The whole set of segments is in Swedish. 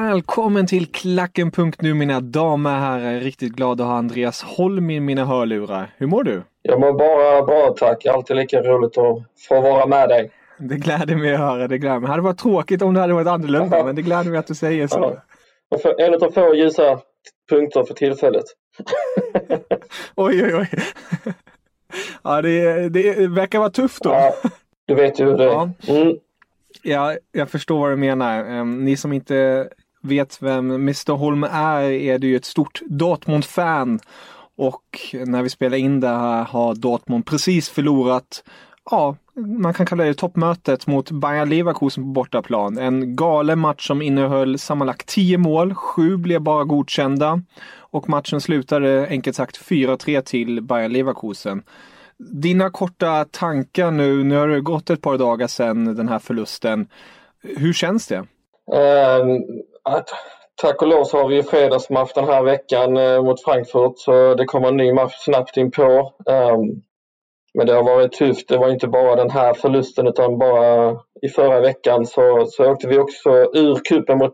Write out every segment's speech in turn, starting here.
Välkommen till Klacken.nu mina damer och herrar. Riktigt glad att ha Andreas Holm i mina hörlurar. Hur mår du? Jag mår bara bra tack. Alltid lika roligt att få vara med dig. Det gläder mig att höra. Det gläder mig. Det hade varit tråkigt om det hade varit annorlunda, men det gläder mig att du säger så. Ja. En av få ljusa punkter för tillfället. oj, oj, oj. Ja, det, det verkar vara tufft då. Ja, du vet ju hur det är. Mm. Ja, jag förstår vad du menar. Um, ni som inte vet vem Mr Holm är, är du ju ett stort Dortmund-fan. Och när vi spelar in det här har Dortmund precis förlorat, ja, man kan kalla det toppmötet mot Bayer Leverkusen på bortaplan. En galen match som innehöll sammanlagt 10 mål, sju blev bara godkända. Och matchen slutade enkelt sagt 4-3 till Bayer Leverkusen. Dina korta tankar nu, nu har det gått ett par dagar sedan den här förlusten. Hur känns det? Um, tack och lov så har vi fredagsmatch den här veckan eh, mot Frankfurt så det kommer en ny match snabbt in på. Um, men det har varit tufft. Det var inte bara den här förlusten utan bara i förra veckan så, så åkte vi också ur kupen mot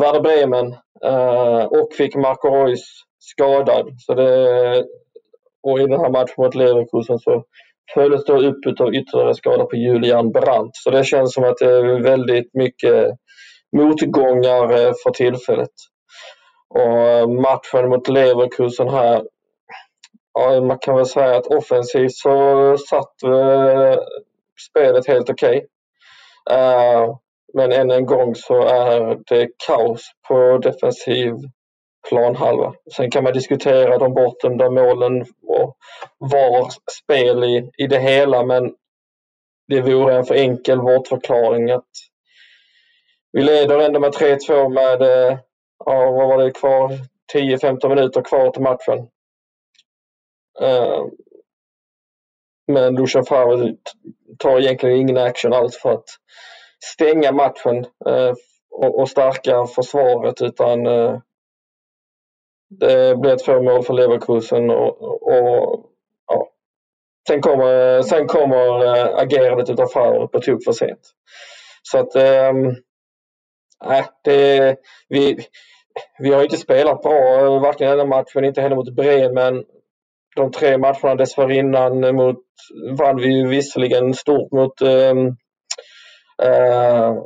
Werder Bremen uh, och fick Marco Reus skadad. Så det, och i den här matchen mot Leverkusen så följdes då upp av ytterligare skada på Julian Brandt. Så det känns som att det är väldigt mycket motgångar eh, för tillfället. Och eh, matchen mot Leverkusen här, ja, man kan väl säga att offensivt så satt eh, spelet helt okej. Okay. Men än en gång så är det kaos på defensiv planhalva. Sen kan man diskutera de bortdömda målen och VAR spel i, i det hela men det vore en för enkel bortförklaring att vi leder ändå med 3-2 med, eh, ja vad var det kvar, 10-15 minuter kvar till matchen. Eh, men Lucian Favre tar egentligen ingen action alls för att stänga matchen eh, och, stärka försvaret utan det blev två mål för Leverkusen och, och ja. sen kommer, sen kommer agerandet utav Favre på tok för sent. Så att ehm, ähm, det, vi, vi har inte spelat bra, varken i den matchen, inte heller mot Bremen. De tre matcherna dessförinnan mot, vann vi visserligen stort mot ehm, eh, eh,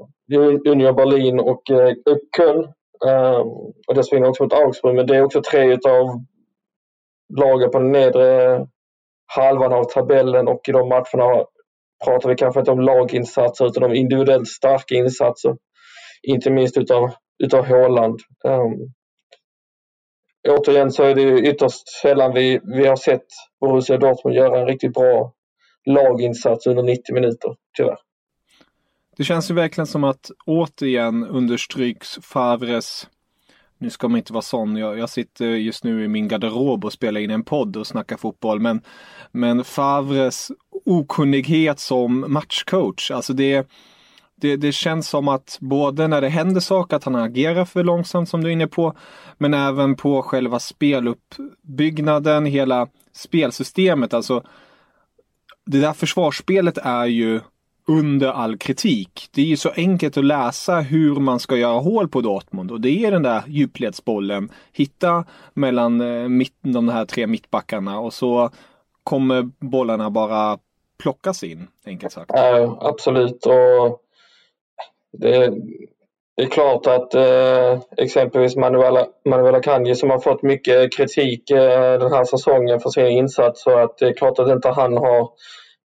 Union Berlin och eh, Köln. Eh, och dessförinnan också mot Augsburg, men det är också tre av lagen på den nedre halvan av tabellen och i de matcherna pratar vi kanske inte om laginsatser utan om individuellt starka insatser. Inte minst utav, utav Håland. Um, återigen så är det ytterst sällan vi, vi har sett Borussia Dortmund göra en riktigt bra laginsats under 90 minuter, tyvärr. Det känns ju verkligen som att återigen understryks Favres nu ska man inte vara sån. Jag, jag, sitter just nu i min garderob och spelar in en podd och snackar fotboll. Men, men Favres okunnighet som matchcoach. Alltså det, det, det känns som att både när det händer saker att han agerar för långsamt som du är inne på. Men även på själva speluppbyggnaden, hela spelsystemet. Alltså, det där försvarsspelet är ju under all kritik. Det är ju så enkelt att läsa hur man ska göra hål på Dortmund och det är den där djupledsbollen. Hitta mellan eh, mitt, de här tre mittbackarna och så kommer bollarna bara plockas in, enkelt sagt. Ja, absolut. Och det, det är klart att eh, exempelvis Manuela, Manuela Kanji som har fått mycket kritik eh, den här säsongen för sin insats så att det är klart att inte han har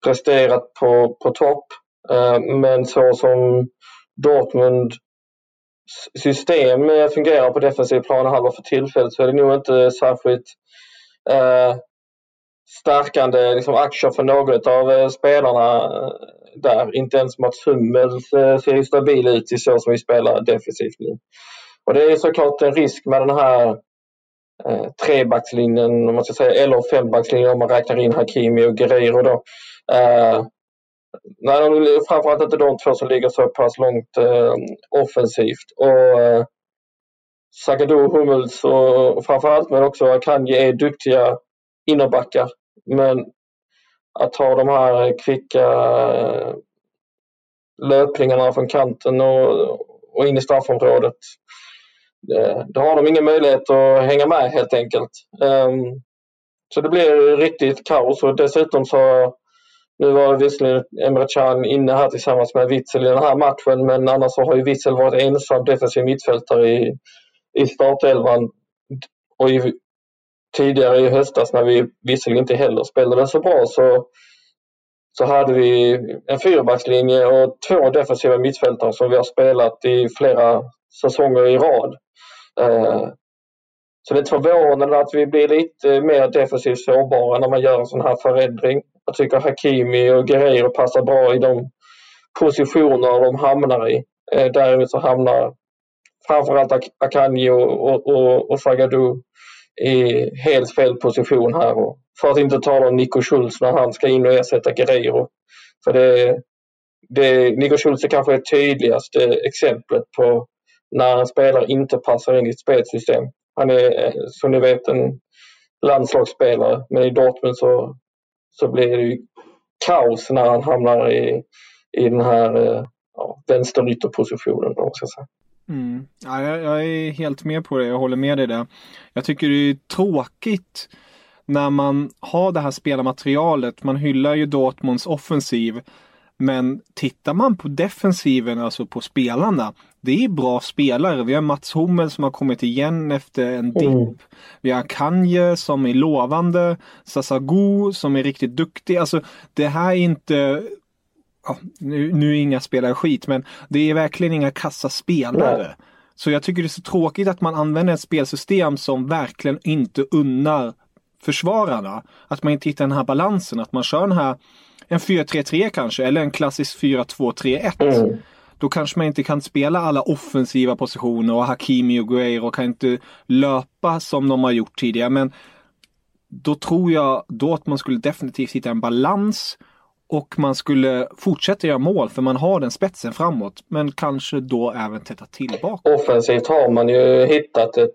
presterat på, på topp. Eh, men så som Dortmund system eh, fungerar på defensiv planhalva för tillfället så är det nog inte särskilt eh, stärkande liksom, aktier för något av eh, spelarna där. Inte ens Mats Hummels eh, ser ser stabil ut i så som vi spelar defensivt nu. Och det är såklart en risk med den här eh, trebackslinjen, om man ska säga, eller fembackslinjen om man räknar in Hakimi och Guerreiro då. Eh, nej, framförallt inte de två som ligger så pass långt eh, offensivt. Och eh, och Hummels och framförallt men också Akanji är duktiga innerbackar. Men att ha de här kvicka eh, löpningarna från kanten och, och in i straffområdet. Då har de ingen möjlighet att hänga med helt enkelt. Ehm, så det blir riktigt kaos och dessutom så nu var visserligen Emre Can inne här tillsammans med Witzel i den här matchen men annars så har ju Witzel varit ensam defensiv mittfältare i, i startelvan och i tidigare i höstas när vi visserligen inte heller spelade så bra så, så hade vi en fyrbackslinje och två defensiva mittfältare som vi har spelat i flera säsonger i rad. Eh, så det är förvånande att vi blir lite mer defensivt sårbara när man gör en sån här förändring. Jag tycker Hakimi och Guerreiro passar bra i de positioner de hamnar i. Eh, däremot så hamnar framförallt Akanji och, och, och, och Zagadou i helt fel position här. Och för att inte tala om Nico Schultz när han ska in och ersätta Guerreiro. För det, det, Nico Schultz är kanske det tydligaste exemplet på när en spelare inte passar in i ett spelsystem. Han är som ni vet en landslagsspelare men i Dortmund så, så blir det ju kaos när han hamnar i, i den här eh, ja, vänsterytterpositionen. Mm. Ja, jag, jag, är helt med på det, jag håller med dig där. Jag tycker det är tråkigt när man har det här spelarmaterialet. Man hyllar ju Dortmunds offensiv. Men tittar man på defensiven, alltså på spelarna. Det är bra spelare. Vi har Mats Hummel som har kommit igen efter en dipp. Mm. Vi har Kanje som är lovande. Sasago som är riktigt duktig. Alltså det här är inte ja, nu, nu är inga spelare skit, men det är verkligen inga kassaspelare. Nej. Så jag tycker det är så tråkigt att man använder ett spelsystem som verkligen inte unnar försvararna. Att man inte hittar den här balansen, att man kör den här en 4-3-3 kanske, eller en klassisk 4-2-3-1. Mm. Då kanske man inte kan spela alla offensiva positioner och Hakimi och Guerrero kan inte löpa som de har gjort tidigare. Men då tror jag då att man skulle definitivt hitta en balans och man skulle fortsätta göra mål för man har den spetsen framåt. Men kanske då även täta tillbaka. Offensivt har man ju hittat ett,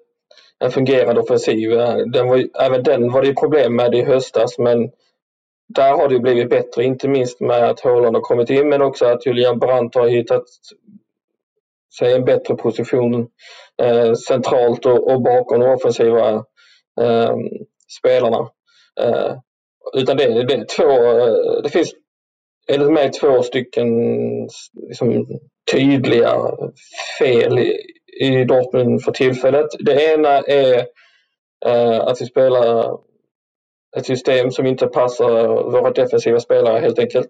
en fungerande offensiv. Den var, även den var det ju problem med i höstas men där har det blivit bättre. Inte minst med att Haaland har kommit in men också att Julian Brandt har hittat sig en bättre position eh, centralt och, och, bakom de offensiva eh, spelarna. Eh, utan det, det, är två, eh, det finns enligt mig två stycken liksom, tydliga fel i, i Dortmund för tillfället. Det ena är eh, att vi spelar ett system som inte passar våra defensiva spelare helt enkelt.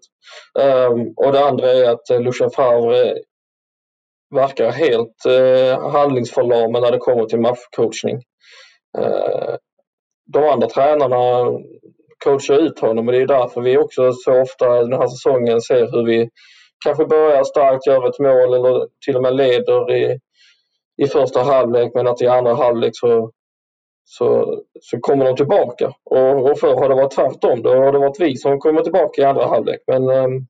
Um, och det andra är att Lucien Favre verkar helt uh, handlingsförlamad när det kommer till matchcoachning. Uh, de andra tränarna coacha ut honom och det är därför vi också så ofta den här säsongen ser hur vi kanske börjar starkt, gör ett mål eller till och med leder i, i första halvlek men att i andra halvlek så, så, så kommer de tillbaka. Och, och förr har det varit tvärtom. Då har det varit vi som kommer tillbaka i andra halvlek. Men um,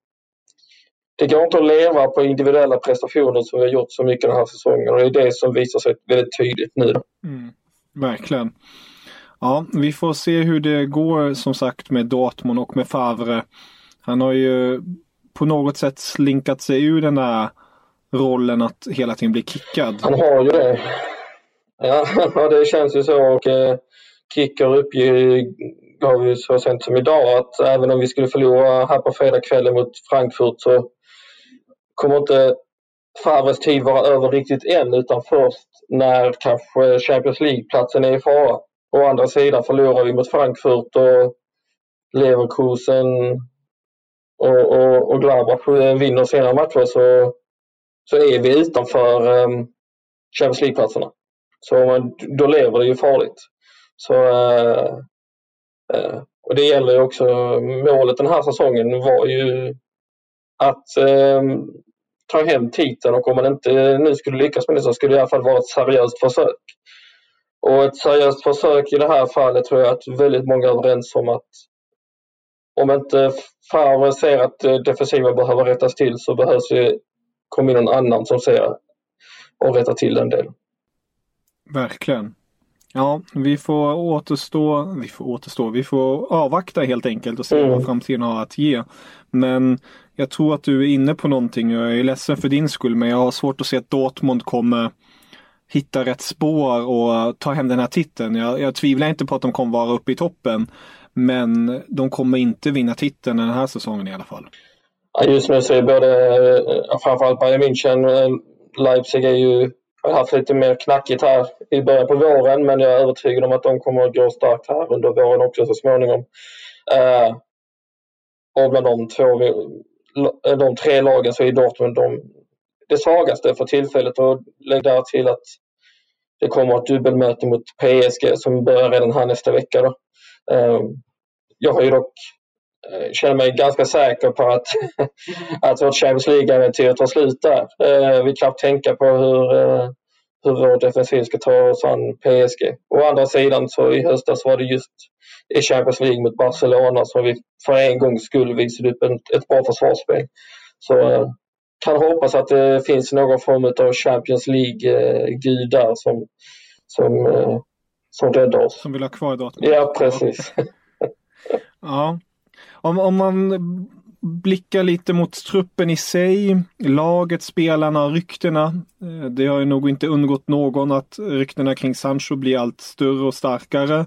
det går inte att leva på individuella prestationer som vi har gjort så mycket den här säsongen och det är det som visar sig väldigt tydligt nu. Mm, verkligen. Ja, vi får se hur det går som sagt med Dortmund och med Favre. Han har ju på något sätt slinkat sig ur den där rollen att hela tiden bli kickad. Han har ju det. Ja, det känns ju så. Och, eh, Kicker uppgav ju så sent som idag att även om vi skulle förlora här på fredagskvällen mot Frankfurt så kommer inte Favres tid vara över riktigt än utan först när kanske Champions League-platsen är i fara. Å andra sidan förlorar vi mot Frankfurt och Leverkusen och, och, och Gladbach eh, vinner sina matcher så, så är vi utanför um, Champions League-platserna. Så då lever det ju farligt. Så, uh, uh, och det gäller ju också, målet den här säsongen var ju att um, ta hem titeln och om man inte nu skulle lyckas med det så skulle det i alla fall vara ett seriöst försök. Och ett seriöst försök i det här fallet tror jag att väldigt många är överens om att om inte Favre ser att defensiven behöver rättas till så behövs det komma in någon annan som ser och rätta till den delen. Verkligen. Ja, vi får återstå, vi får återstå, vi får avvakta helt enkelt och se mm. vad framtiden har att ge. Men jag tror att du är inne på någonting. Jag är ledsen för din skull, men jag har svårt att se att Dortmund kommer hitta rätt spår och ta hem den här titeln. Jag, jag tvivlar inte på att de kommer vara uppe i toppen. Men de kommer inte vinna titeln den här säsongen i alla fall. Just nu så är både, eh, framförallt Bayern München, eh, Leipzig är ju har haft lite mer knackigt här i början på våren men jag är övertygad om att de kommer att gå starkt här under våren också så småningom. Eh, och bland de, två, eh, de tre lagen så är Dortmund de, det svagaste för tillfället och lägg där till att det kommer ett dubbelmöte mot PSG som börjar redan här nästa vecka. Då. Ehm, jag har ju dock eh, känner mig ganska säker på att, att vårt Champions League-äventyr tar slut där. Eh, vi knappt tänka på hur, eh, hur vår defensiv ska ta oss an PSG. Å andra sidan så i höstas var det just i Champions League mot Barcelona som vi för en gångs skull visade upp ett, ett bra försvarsspel. Så kan hoppas att det finns någon form av Champions League-gud där som, som, som räddar oss. Som vill ha kvar Dortmund? Ja, precis. ja. Om, om man blickar lite mot truppen i sig, laget, spelarna, ryktena. Eh, det har ju nog inte undgått någon att ryktena kring Sancho blir allt större och starkare.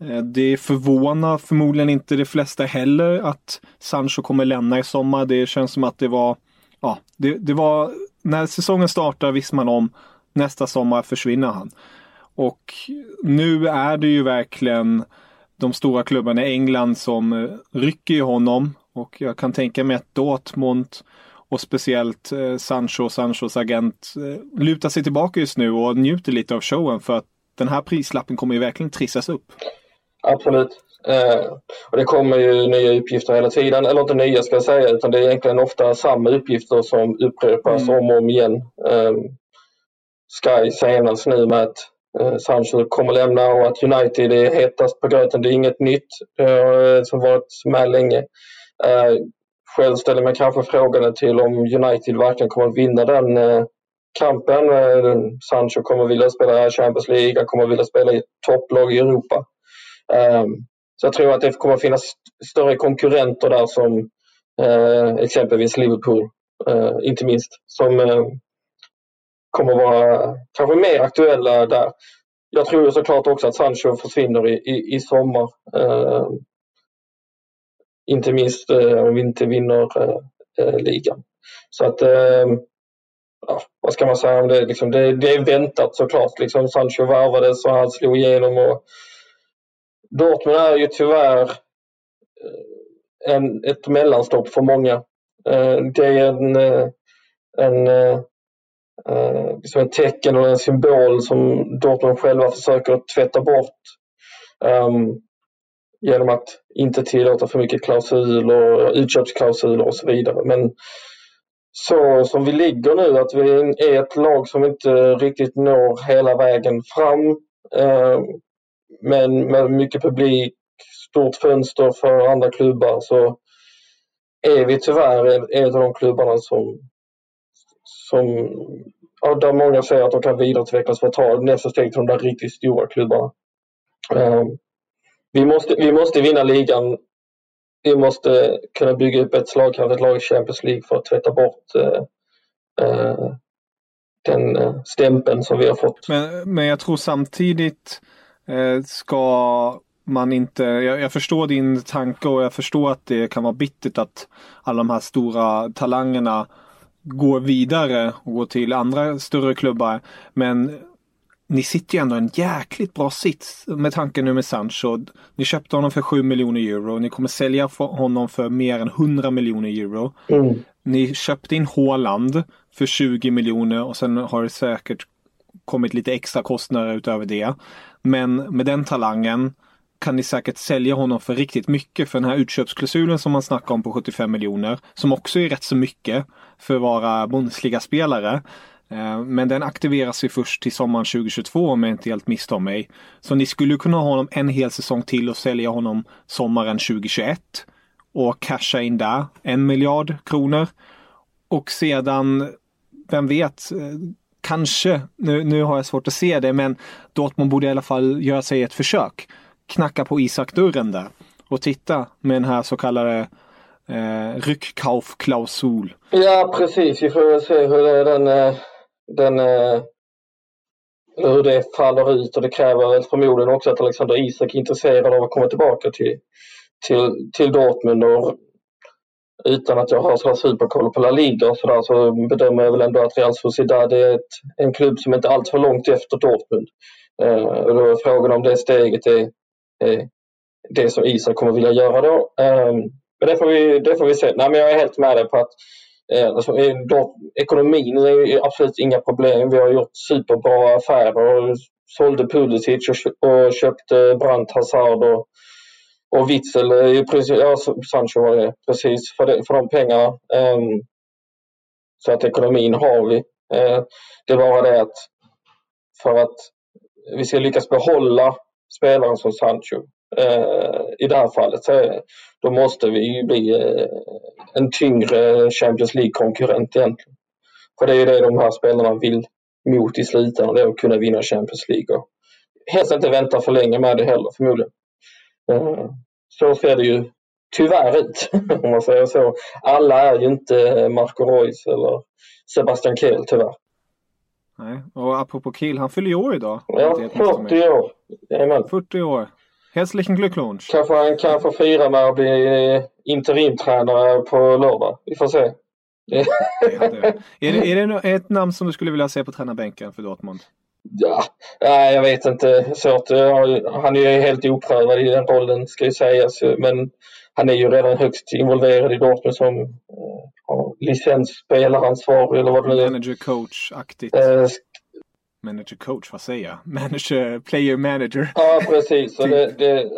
Eh, det förvånar förmodligen inte de flesta heller att Sancho kommer lämna i sommar. Det känns som att det var, ja, det, det var, när säsongen startar visste man om nästa sommar försvinner han. Och nu är det ju verkligen de stora klubbarna i England som eh, rycker i honom. Och jag kan tänka mig att Dortmund och speciellt eh, Sancho, Sanchos agent, eh, lutar sig tillbaka just nu och njuter lite av showen för att den här prislappen kommer ju verkligen trissas upp. Absolut. Eh, och det kommer ju nya uppgifter hela tiden, eller inte nya ska jag säga, utan det är egentligen ofta samma uppgifter som upprepas mm. om och om igen. Eh, Sky senast nu med att Eh, Sancho kommer lämna och att United är hetast på gröten. Det är inget nytt som varit med länge. Själv ställer mig kanske frågan till om United verkligen kommer att vinna den kampen. Sancho kommer vilja spela Champions League, han kommer vilja spela i topplag i Europa. Så jag tror att det kommer att finnas större konkurrenter där som eh, exempelvis Liverpool, eh, inte minst, som eh, kommer vara kanske mer aktuella där. Jag tror såklart också att Sancho försvinner i, i, i sommar. Eh, inte minst eh, om vi inte vinner eh ligan. Så att, eh, ja, vad ska man säga om det? Liksom, det, det är väntat såklart. Liksom, Sancho värvades och han slog igenom. Och Dortmund är ju tyvärr eh, en, ett mellanstopp för många. Eh, det är en, eh, en liksom en tecken och en symbol som Dortmund själva försöker tvätta bort um, genom att inte tillåta för mycket klausuler, utköpsklausuler och så vidare. Men så som vi ligger nu, att vi är ett lag som inte riktigt når hela vägen fram. Ehm, men med mycket publik, stort fönster för andra klubbar så är vi tyvärr en av de klubbarna som som, ja, där många säger att de kan vidareutvecklas för att ta nästa steg till de där riktigt stora klubbarna. Um, vi, måste, vi måste vinna ligan. Vi måste kunna bygga upp ett slagkraftigt lag i Champions League för att tvätta bort uh, uh, den uh, stämpeln som vi har fått. Men, men jag tror samtidigt ska man inte, jag, jag, förstår din tanke och jag förstår att det kan vara bittert att alla de här stora talangerna går vidare och går till andra större klubbar. Men ni sitter ju ändå en jäkligt bra sits med tanke nu med Sancho. Ni köpte honom för 7 miljoner euro. Ni kommer sälja honom för mer än 100 miljoner euro. Mm. Ni köpte in Håland för 20 miljoner och sen har det säkert kommit lite extra kostnader utöver det. Men med den talangen kan ni säkert sälja honom för riktigt mycket för den här utköpsklausulen som man snackar om på 75 miljoner. Som också är rätt så mycket för att vara Bundesliga-spelare. Eh, men den aktiveras ju först till sommaren 2022 om jag inte helt misstar mig. Så ni skulle kunna ha honom en hel säsong till och sälja honom sommaren 2021. Och casha in där en miljard kronor. Och sedan, vem vet, eh, kanske, nu, nu har jag svårt att se det, men Dortmund borde i alla fall göra sig ett försök. Knacka på Isak-dörren där och titta med den här så kallade eh, ryckkaufklausul. Ja precis, vi får väl se hur det, den, eh, den eh, hur det faller ut. Och det kräver väl förmodligen också att Alexander Isak är intresserad av att komma tillbaka till, till, till Dortmund. Och utan att jag har så superkoll på La Liga och sådär så bedömer jag väl ändå att Real Sociedad är ett, en klubb som inte är alltför långt efter Dortmund. Eh, och då är frågan om det steget är är det som Isak kommer vilja göra då. Eh, men det får vi, det får vi se. Nej, men jag är helt med dig på att eh, alltså, då, ekonomin är absolut inga problem. Vi har gjort superbra affärer. Sålde Pulisic och, och köpte Brandt, Hazard och, och Witzel, ja, Sancho var det, precis, för, det, för de pengarna. Ehm, så att ekonomin har vi. Eh, det är bara det att för att vi ska lyckas behålla spelaren som Sancho eh, i det här fallet så då måste vi ju bli eh, en tyngre Champions League-konkurrent egentligen. För det är ju det de här spelarna vill mot i slutändan, det är att kunna vinna Champions League. Och helst inte vänta för länge med det heller förmodligen så ser det ju tyvärr ut, om man säger så. Alla är ju inte Marco Reus eller Sebastian Kehl tyvärr. Nej, och apropå Kiel, han fyller ju år idag. Ja, 40 år. Jajamän. 40 år. Herzlichen Glückwunsch. Kanske han kan få fira med att bli interimtränare på lördag. Vi får se. det. Är, det, är det ett namn som du skulle vilja se på tränarbänken för Dortmund? Ja, nej, jag vet inte. Svårt. Han är ju helt oprövad i den rollen ska ju sägas. Men han är ju redan högst involverad i Dortmund som eh, har licensspelaransvar eller vad det nu är. Manager coach-aktigt. Eh, manager coach, vad säger jag? Manager, player manager. Ja, precis. Och det, det,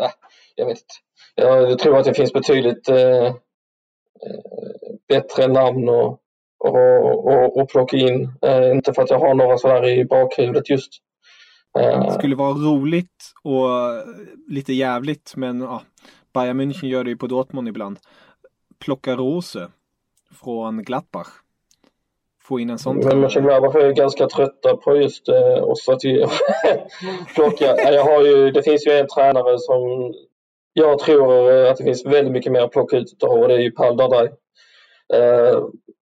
jag vet Jag tror att det finns betydligt eh, eh bättre namn och, och, och, och plocka in. Eh, inte för att jag har några sådär i bakhuvudet just. Eh. Det skulle vara roligt och lite jävligt men ja, Bayern München gör det ju på Dortmund ibland. Plocka Rose från Gladbach. Få in en sån Men Mönchengladbach är ju ganska trötta på just eh, oss att plocka. jag har ju, det finns ju en tränare som jag tror att det finns väldigt mycket mer att plocka ut av och det är ju Pal Dardai. Eh,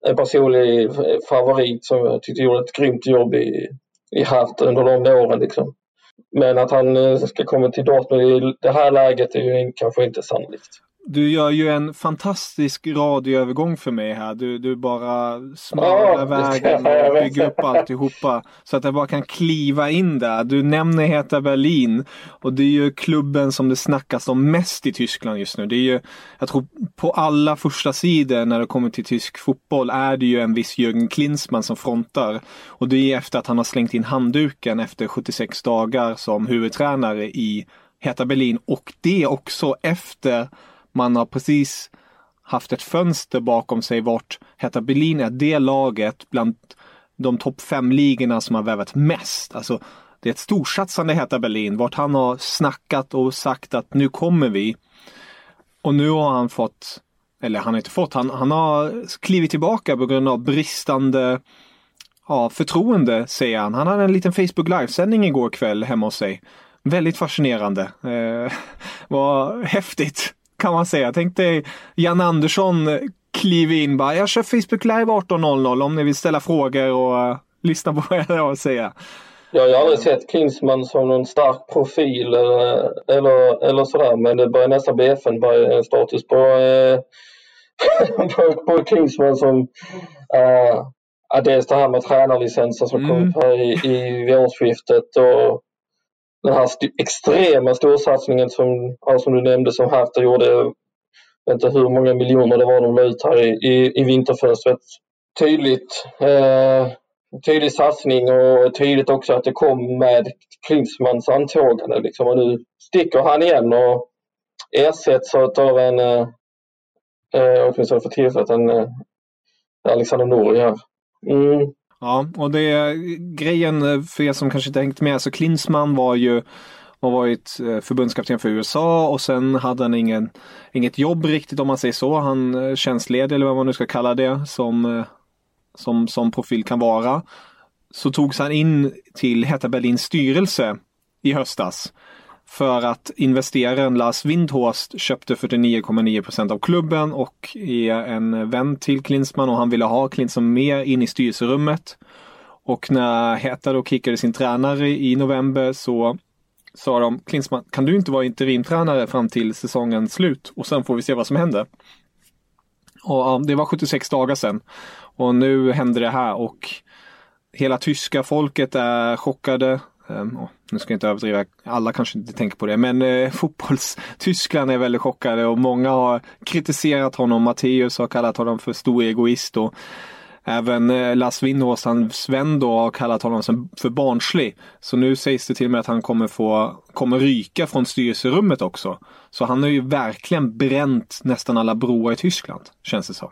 en personlig favorit som jag tyckte gjorde ett grymt jobb i, i Hart under de åren. Liksom. Men att han eh, ska komma till Dortmund i det här läget är ju kanske inte sannolikt. Du gör ju en fantastisk radioövergång för mig här. Du, du bara smalnar oh, vägen och bygger upp alltihopa. Så att jag bara kan kliva in där. Du nämner Heta Berlin. Och det är ju klubben som det snackas om mest i Tyskland just nu. Det är ju, jag tror på alla första sidor när det kommer till tysk fotboll är det ju en viss Jürgen Klinsmann som frontar. Och det är efter att han har slängt in handduken efter 76 dagar som huvudtränare i Heta Berlin. Och det också efter man har precis haft ett fönster bakom sig vart Hertha Berlin är det laget bland de topp fem ligorna som har värvat mest. Alltså, det är ett storsatsande Hertha Berlin vart han har snackat och sagt att nu kommer vi. Och nu har han fått, eller han har inte fått, han, han har klivit tillbaka på grund av bristande ja, förtroende säger han. Han hade en liten Facebook livesändning igår kväll hemma hos sig väldigt fascinerande. Eh, vad häftigt kan man säga. Tänk dig Jan Andersson kliver in bara, jag kör Facebook Live 18.00 om ni vill ställa frågor och uh, lyssna på vad jag har att säga. Jag har aldrig sett Klinsmann som någon stark profil eller, eller, eller sådär men det börjar nästan bli FN-status på, eh, på, på Klinsmann som uh, dels det här med tränarlicensen som mm. kom upp här i, i årsskiftet och den här st extrema storsatsningen som, som du nämnde som Hertha gjorde. Jag vet inte hur många miljoner det var de la ut här i, i, i vinterfönstret. Tydligt eh, tydlig satsning och tydligt också att det kom med Klinsmans antågande. Liksom. Och nu sticker han igen och ersätts av en, eh, eh åtminstone för tillfället, en eh, Alexander Nouri här. Mm. Ja, och det är grejen eh, för er som kanske inte hängt med, så Klinsmann var ju har varit eh, förbundskapten för USA och sen hade han ingen, inget jobb riktigt om man säger så. Han eh, tjänstledig eller vad man nu ska kalla det som som, som profil kan vara, så togs han in till Heta Berlins styrelse i höstas. För att investeraren Lars Windhorst köpte 49,9% av klubben och är en vän till Klinsmann och han ville ha Klinsmann med in i styrelserummet. Och när Heta då kickade sin tränare i november så sa de Klinsmann, kan du inte vara interimtränare fram till säsongens slut och sen får vi se vad som händer. Och det var 76 dagar sedan. Och nu händer det här och hela tyska folket är chockade. Um, nu ska jag inte överdriva, alla kanske inte tänker på det, men eh, fotbolls-Tyskland är väldigt chockade och många har kritiserat honom. Matteus har kallat honom för stor egoist och även eh, Lars Windhorst, hans vän då, har kallat honom för barnslig. Så nu sägs det till och med att han kommer få, kommer ryka från styrelserummet också. Så han har ju verkligen bränt nästan alla broar i Tyskland, känns det som.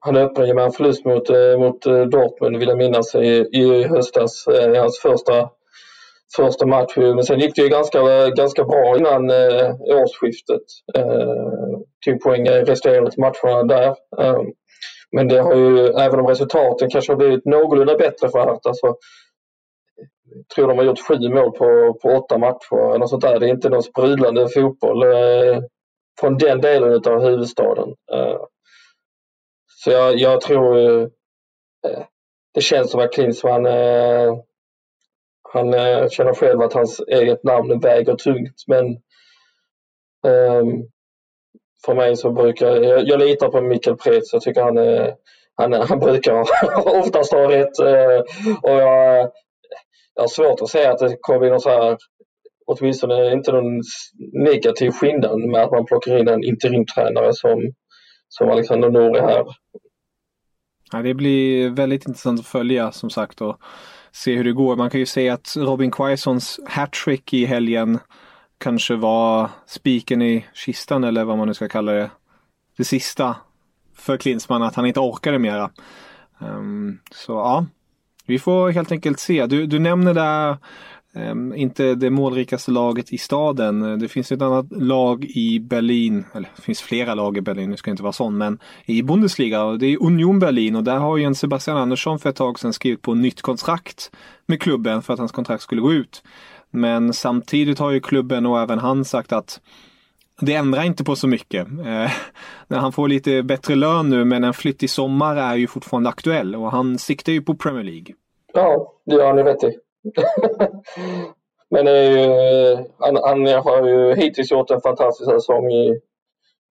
Han öppnade med en förlust mot, eh, mot eh, Dortmund vill jag minnas i, i höstas, eh, i hans första, första match. Men sen gick det ju ganska, ganska bra innan eh, årsskiftet. Eh, tog poäng i resterande matcherna där. Eh, men det har ju, även om resultaten kanske har blivit någorlunda bättre för Hertha så jag tror de har gjort sju mål på, på åtta matcher eller sånt där. Det är inte någon sprudlande fotboll eh, från den delen av huvudstaden. Eh, så jag, jag tror eh, det känns som att Klinsmann eh, han eh, känner själv att hans eget namn väger tungt men eh, för mig så brukar jag, jag litar på Mikael Pretz. Jag tycker han, är, han, han brukar oftast ha rätt eh, och jag, jag har svårt att säga att det kommer bli någon så här åtminstone inte någon negativ skillnad med att man plockar in en interimtränare som, som Alexander Nouri här. Ja, det blir väldigt intressant att följa som sagt och se hur det går. Man kan ju säga att Robin Quaisons hattrick i helgen kanske var spiken i kistan eller vad man nu ska kalla det. Det sista för Klinsmann att han inte orkade mera. Um, så ja, vi får helt enkelt se. Du, du nämner där Ehm, inte det målrikaste laget i staden. Det finns ett annat lag i Berlin, eller det finns flera lag i Berlin, nu ska jag inte vara sån, men i Bundesliga. Det är Union Berlin och där har ju en Sebastian Andersson för ett tag sedan skrivit på nytt kontrakt med klubben för att hans kontrakt skulle gå ut. Men samtidigt har ju klubben och även han sagt att det ändrar inte på så mycket. Eh, när han får lite bättre lön nu men en flytt i sommar är ju fortfarande aktuell och han siktar ju på Premier League. Ja, det gör han ju rätt i. Men ju, han, han, har ju hittills gjort en fantastisk säsong i,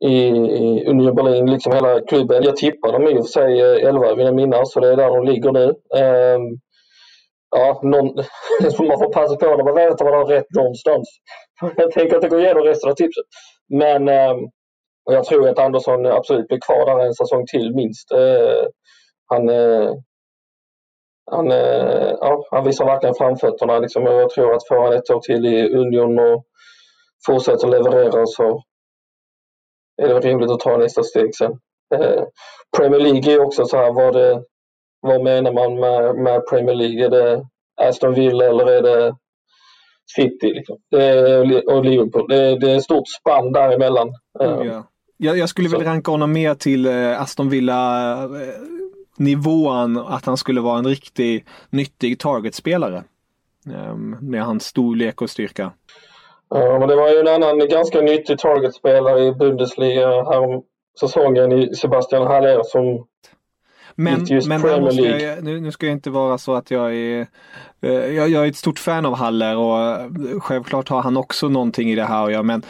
i, i Union Berlin, liksom hela klubben. Jag tippar dem i och för sig eh, 11 vill jag minnas, så det är där de ligger nu. Um, ja, någon, man får passa på när man vet att man har rätt någonstans. Jag tänker inte gå igenom resten av tipset. Men um, jag tror att Andersson absolut blir kvar där en säsong till minst. Uh, han, uh, han, eh, ja, han visar verkligen framfötterna. Liksom. Jag tror att får han ett år till i Union och fortsätter leverera så är det rimligt att ta nästa steg sen. Eh, Premier League är också så här, vad, det, vad menar man med, med Premier League? Är det Aston Villa eller är det City? Liksom? Det är, och Liverpool. Det, det är ett stort spann däremellan. Mm, ja. jag, jag skulle så. vilja ranka honom mer till Aston Villa nivån att han skulle vara en riktig nyttig targetspelare. um, med hans storlek och styrka. Ja, men det var ju en annan ganska nyttig targetspelare i Bundesliga här säsongen i Sebastian Haller som men, men jag, nu, nu, ska jag inte vara så att jag är eh, jag, jag, är ett stort fan av Haller och eh, självklart har han också någonting i det här att göra men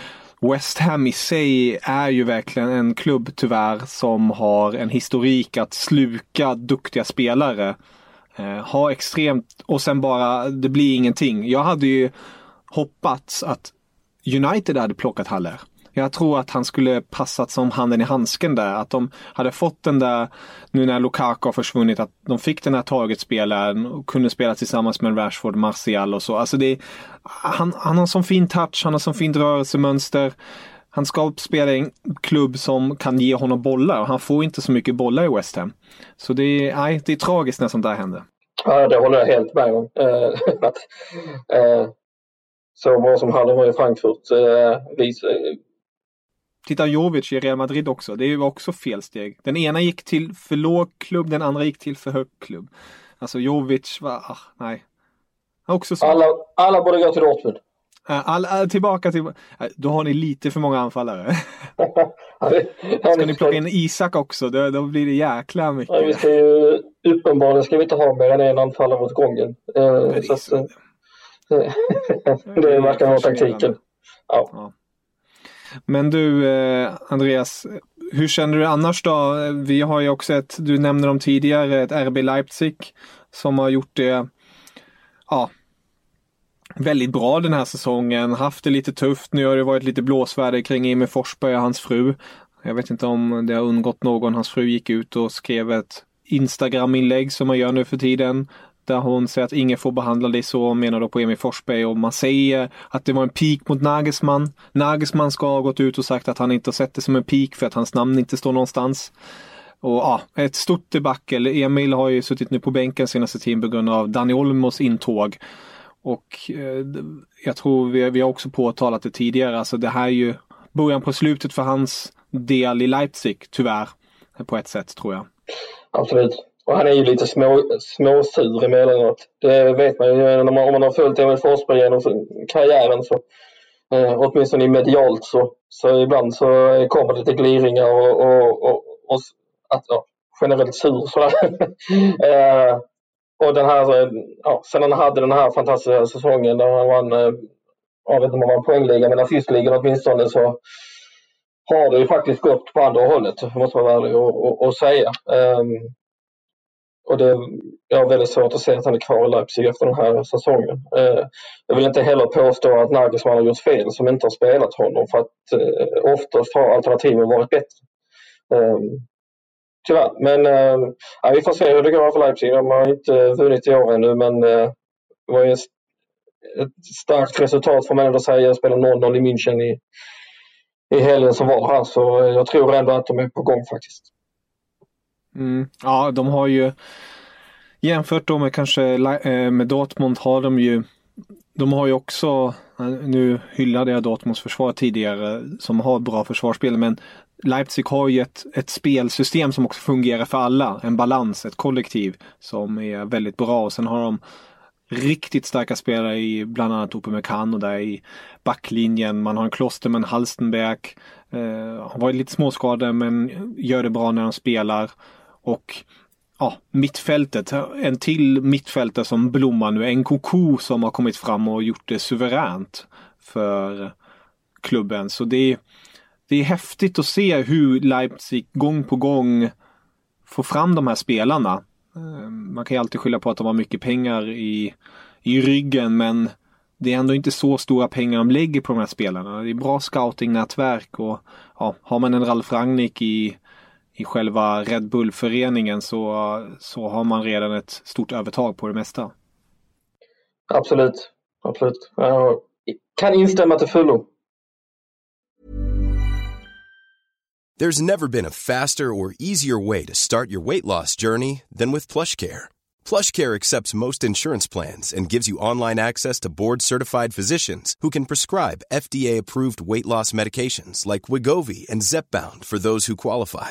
West Ham i sig är ju verkligen en klubb tyvärr som har en historik att sluka duktiga spelare. Eh, ha extremt och sen bara, det blir ingenting. Jag hade ju hoppats att United hade plockat Haller. Jag tror att han skulle passat som handen i handsken där. Att de hade fått den där, nu när Lukaku har försvunnit, att de fick den här targetspelaren och kunde spela tillsammans med Rashford, Martial och så. Alltså det, han, han har sån fin touch, han har sån fint rörelsemönster. Han ska spela i en klubb som kan ge honom bollar och han får inte så mycket bollar i West Ham. Så det är, nej, det är tragiskt när sånt där händer. Ja, det håller jag helt med om. Eh, eh, så bra som han var i Frankfurt eh, vis, Titta Jovic i Real Madrid också. Det är ju också fel steg. Den ena gick till för låg klubb, den andra gick till för hög klubb. Alltså Jovic var, ah, nej. Också så. Alla, alla borde gå till Dortmund. All, all, tillbaka till, då har ni lite för många anfallare. ska ni plocka in Isak också, då, då blir det jäkla mycket. Ja, vi ska ju, uppenbarligen ska vi inte ha mer än en anfallare åt gången. Eh, så att, eh, det verkar vara taktiken. Ja. ja. Men du eh, Andreas, hur känner du annars då? Vi har ju också ett, du nämnde dem tidigare, ett RB Leipzig som har gjort det, ja, väldigt bra den här säsongen. Haft det lite tufft. Nu har det varit lite blåsväder kring Emil Forsberg och hans fru. Jag vet inte om det har undgått någon. Hans fru gick ut och skrev ett Instagram-inlägg som man gör nu för tiden där hon säger att ingen får behandla dig så, menar då på Emil Forsberg och man säger att det var en pik mot Nagelsmann. Nagelsmann ska ha gått ut och sagt att han inte har sett det som en pik för att hans namn inte står någonstans. Och ja, ett stort debacle. Emil har ju suttit nu på bänken senaste tiden på grund av Dani Olmos intåg. Och eh, jag tror vi, vi har också påtalat det tidigare, alltså det här är ju början på slutet för hans del i Leipzig, tyvärr. På ett sätt tror jag. Absolut. Och han är ju lite små, småsur emellanåt. Det vet man ju. Om man har följt Emil Forsberg genom karriären så eh, åtminstone i medialt så, så ibland så kommer det lite gliringar och, och, och, och att, ja, generellt sur sådär. eh, och den här, ja, sen han hade den här fantastiska säsongen där han vann, eh, jag vet inte om han vann poängligan, men assistligan åtminstone så har det ju faktiskt gått på andra hållet, måste man vara ärlig och, och, och säga. Um, och det, jag har väldigt svårt att se att han är kvar i Leipzig efter den här säsongen. Eh, jag vill inte heller påstå att Nagelsmann har gjort fel som inte har spelat honom för att eh, oftast har alternativen varit bättre. Eh, tyvärr, men eh, vi får se hur det går för Leipzig. De har inte vunnit i år ännu men eh, det var ju ett starkt resultat får man ändå säga. Jag spelade 0-0 i München i, i helgen som var här så jag tror ändå att de är på gång faktiskt. Mm. Ja, de har ju jämfört då med kanske eh, med Dortmund har de ju de har ju också, eh, nu hyllade jag Dortmunds försvar tidigare som har bra försvarsspel men Leipzig har ju ett, ett spelsystem som också fungerar för alla. En balans, ett kollektiv som är väldigt bra och sen har de riktigt starka spelare i bland annat Upamecano där i backlinjen. Man har en Klosterman, Halstenberg. Eh, har varit lite småskadad men gör det bra när de spelar. Och ja, mittfältet, en till mittfältare som blommar nu. En Koko som har kommit fram och gjort det suveränt för klubben. Så det är, det är häftigt att se hur Leipzig gång på gång får fram de här spelarna. Ehm, man kan ju alltid skylla på att de har mycket pengar i, i ryggen men det är ändå inte så stora pengar de lägger på de här spelarna. Det är bra scoutingnätverk och ja, har man en Ralf Rangnick i i själva Red Bull-föreningen så, så har man redan ett stort övertag på det mesta. Absolut, absolut. Jag kan instämma till fullo. There's never been a faster or easier way to start your weight loss journey than with PlushCare. PlushCare accepts most insurance plans and gives you online access to board-certified physicians who can prescribe FDA-approved weight loss medications like Wigovi and Zepbound for those who qualify.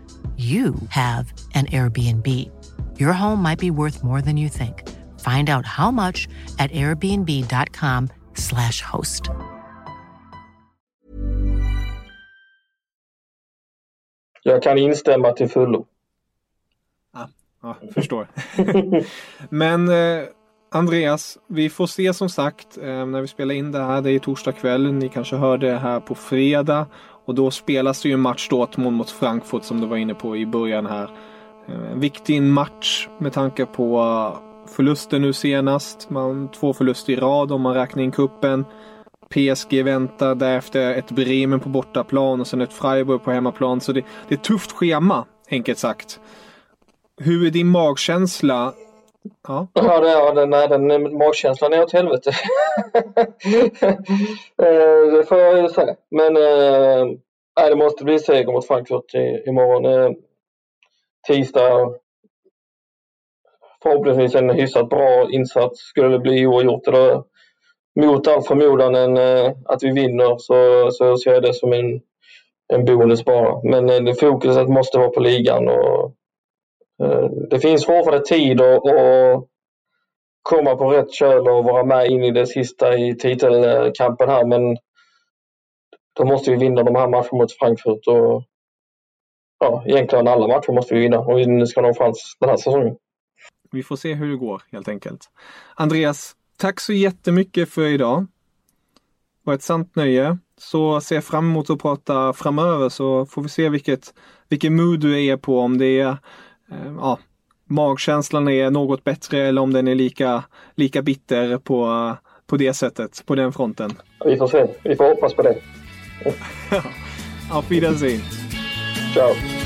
you have an Airbnb. Your home might be worth more than you think. Find out how much at airbnb.com/slash host. Jag kan instämma till fullo. Ja, ja förstår. Men eh, Andreas, vi får se som sagt eh, när vi spelar in det här. Det är torsdag kväll. Ni kanske hör det här på fredag. Och då spelas det ju en match Dortmund mot Frankfurt som du var inne på i början här. Eh, en viktig match med tanke på eh, förlusten nu senast. Man, två förluster i rad om man räknar in kuppen. PSG väntar därefter ett Bremen på bortaplan och sen ett Freiburg på hemmaplan. Så det, det är ett tufft schema, enkelt sagt. Hur är din magkänsla? Ja, ja det är den, den, den magkänslan är åt helvete. Eh, det får jag ju säga. Men äh, det måste bli seger mot Frankfurt i, imorgon. Äh, tisdag förhoppningsvis en hyfsat bra insats. Skulle det bli oavgjort eller mot all förmodan en, att vi vinner så, så ser jag det som en, en bonus bara. Men det fokuset måste vara på ligan och Eh, det finns fortfarande tid att, komma på rätt köl och vara med in i det sista i titelkampen här men då måste vi vinna de här matcherna mot Frankfurt och ja, egentligen alla matcher måste vi vinna om vi ska nå chans den här säsongen. Vi får se hur det går helt enkelt. Andreas, tack så jättemycket för idag. Det var ett sant nöje. Så ser fram emot att prata framöver så får vi se vilket, vilken mood du är på. Om det är ja, magkänslan är något bättre eller om den är lika, lika bitter på, på det sättet, på den fronten. Vi får se. Vi får hoppas på det. Auf Wiedersehen. Ciao.